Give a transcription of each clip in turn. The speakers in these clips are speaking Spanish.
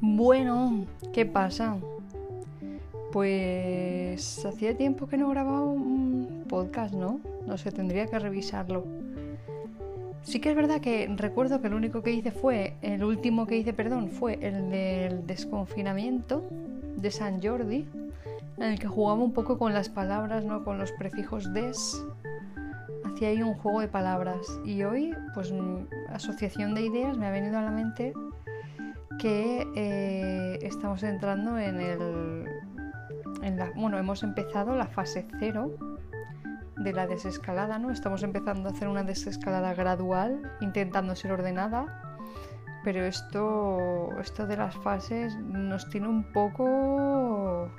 Bueno, ¿qué pasa? Pues hacía tiempo que no grababa un podcast, ¿no? No sé, tendría que revisarlo. Sí que es verdad que recuerdo que el único que hice fue, el último que hice, perdón, fue el del desconfinamiento de San Jordi, en el que jugaba un poco con las palabras, ¿no? Con los prefijos des. Hacía ahí un juego de palabras. Y hoy, pues, asociación de ideas me ha venido a la mente que eh, estamos entrando en el... En la, bueno, hemos empezado la fase cero de la desescalada, ¿no? Estamos empezando a hacer una desescalada gradual, intentando ser ordenada, pero esto, esto de las fases nos tiene un poco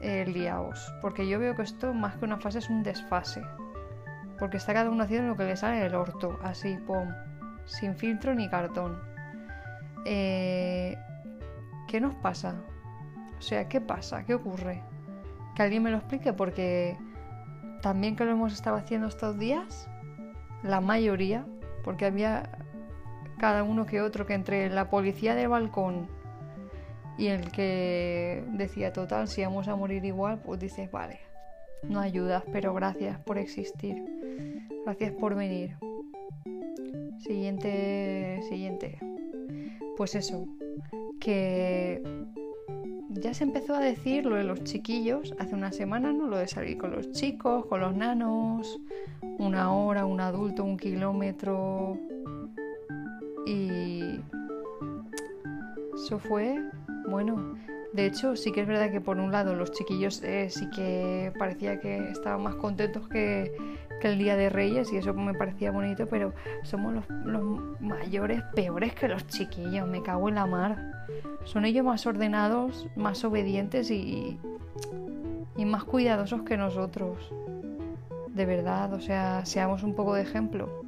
eh, liados, porque yo veo que esto más que una fase es un desfase, porque está cada uno haciendo lo que le sale del orto, así, pum, sin filtro ni cartón. Eh, ¿Qué nos pasa? O sea, ¿qué pasa? ¿Qué ocurre? Que alguien me lo explique porque también que lo hemos estado haciendo estos días, la mayoría, porque había cada uno que otro que entre la policía del balcón y el que decía total, si vamos a morir igual, pues dices, vale, no ayudas, pero gracias por existir, gracias por venir. Siguiente, siguiente pues eso, que ya se empezó a decir lo de los chiquillos hace una semana, ¿no? Lo de salir con los chicos, con los nanos, una hora, un adulto, un kilómetro. Y eso fue, bueno, de hecho sí que es verdad que por un lado los chiquillos eh, sí que parecía que estaban más contentos que, el Día de Reyes y eso me parecía bonito, pero somos los, mayores peores que los chiquillos, me cago en la mar. Son ellos más ordenados, más obedientes y, y más cuidadosos que nosotros. De verdad, o sea, seamos un poco de ejemplo.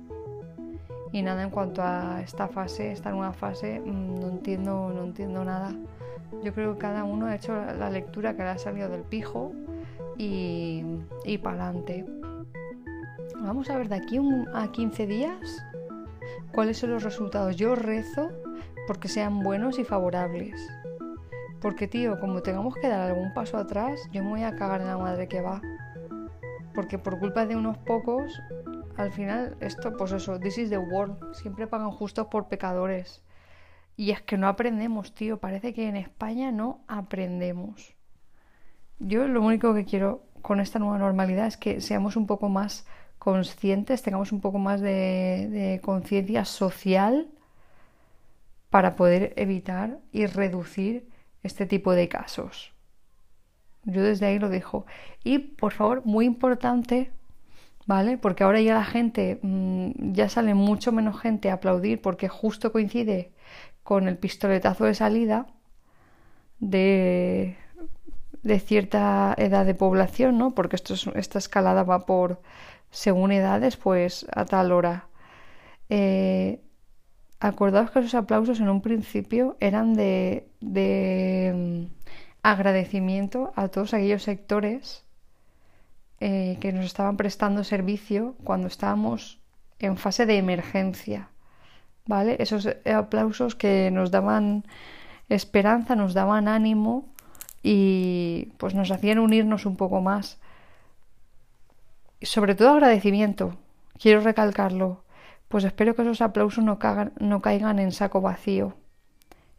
Y nada, en cuanto a esta fase, esta nueva fase, mm, no entiendo, no entiendo nada. Yo creo que cada uno ha hecho la lectura que le ha salido del pijo y, y para adelante. Vamos a ver de aquí a 15 días cuáles son los resultados. Yo rezo porque sean buenos y favorables. Porque, tío, como tengamos que dar algún paso atrás, yo me voy a cagar en la madre que va. Porque por culpa de unos pocos, al final, esto, pues eso, this is the world. Siempre pagan justos por pecadores. Y es que no aprendemos, tío. Parece que en España no aprendemos. Yo lo único que quiero con esta nueva normalidad es que seamos un poco más conscientes, tengamos un poco más de, conciencia social para poder evitar y reducir este tipo de casos. Yo desde ahí lo dejo. Y por favor, muy importante, ¿vale? Porque ahora ya la gente, mm, ya sale mucho menos gente a aplaudir porque justo coincide con el pistoletazo de salida de, de cierta edad de población, ¿no? Porque esto esta escalada va por según edades, pues a tal hora. Eh, acordaos que esos aplausos en un principio eran de, de mm, agradecimiento a todos aquellos sectores eh, que nos estaban prestando servicio cuando estábamos en fase de emergencia. ¿Vale? Esos aplausos que nos daban esperanza, nos daban ánimo y pues nos hacían unirnos un poco más sobre todo agradecimiento, quiero recalcarlo, pues espero que esos aplausos no, no caigan en saco vacío.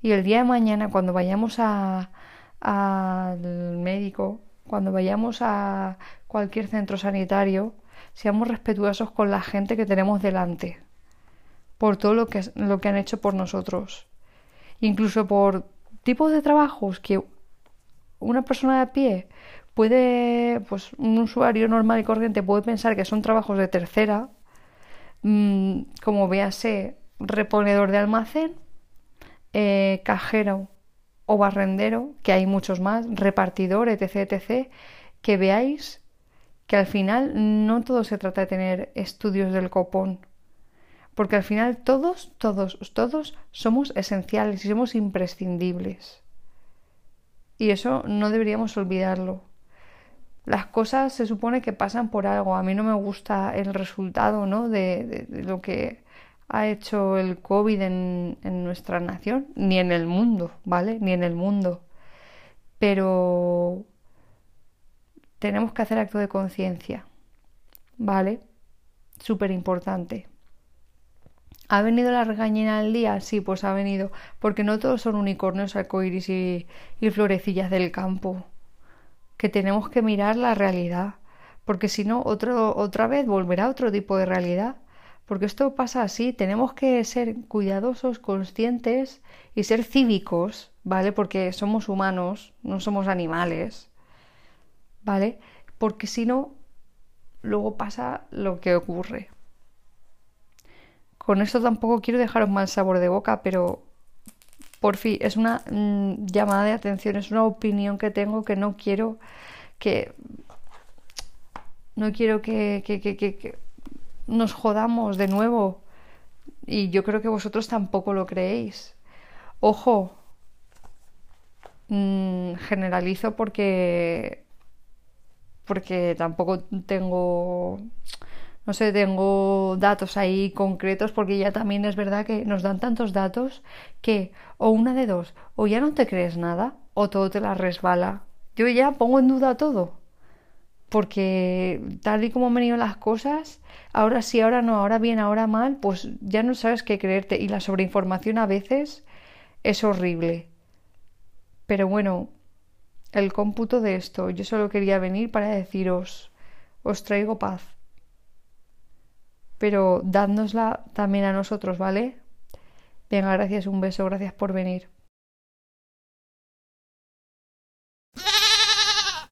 Y el día de mañana, cuando vayamos al médico, cuando vayamos a cualquier centro sanitario, seamos respetuosos con la gente que tenemos delante, por todo lo que, lo que han hecho por nosotros. Incluso por tipos de trabajos que una persona de a pie puede, pues un usuario normal y corriente puede pensar que son trabajos de tercera, mm, como véase reponedor de almacén, eh, cajero o barrendero, que hay muchos más, repartidor, etc., etc., que veáis que al final no todo se trata de tener estudios del copón, porque al final todos, todos, todos somos esenciales y somos imprescindibles. Y eso no deberíamos olvidarlo las cosas se supone que pasan por algo. A mí no me gusta el resultado, ¿no? De, lo que ha hecho el COVID en, nuestra nación, ni en el mundo, ¿vale? Ni en el mundo. Pero tenemos que hacer acto de conciencia, ¿vale? Súper importante. ¿Ha venido la regañina al día? Sí, pues ha venido, porque no todos son unicornios, arcoíris y florecillas del campo. Que tenemos que mirar la realidad, porque si no, otra vez volverá otro tipo de realidad. Porque esto pasa así, tenemos que ser cuidadosos, conscientes y ser cívicos, ¿vale? Porque somos humanos, no somos animales, ¿vale? Porque si no, luego pasa lo que ocurre. Con esto tampoco quiero dejaros mal sabor de boca, pero por fin es una mm, llamada de atención, es una opinión que tengo que no quiero que no quiero que, nos jodamos de nuevo. Y yo creo que vosotros tampoco lo creéis. Ojo, mm, generalizo porque porque tampoco tengo no sé, tengo datos ahí concretos porque ya también es verdad que nos dan tantos datos que o una de dos, o ya no te crees nada o todo te la resbala. Yo ya pongo en duda todo. Porque tal y como han venido las cosas, ahora sí, ahora no, ahora bien, ahora mal, pues ya no sabes qué creerte. Y la sobreinformación a veces es horrible. Pero bueno, el cómputo de esto, yo solo quería venir para deciros, os traigo paz pero dádnosla también a nosotros, ¿vale? Venga, gracias, un beso, gracias por venir.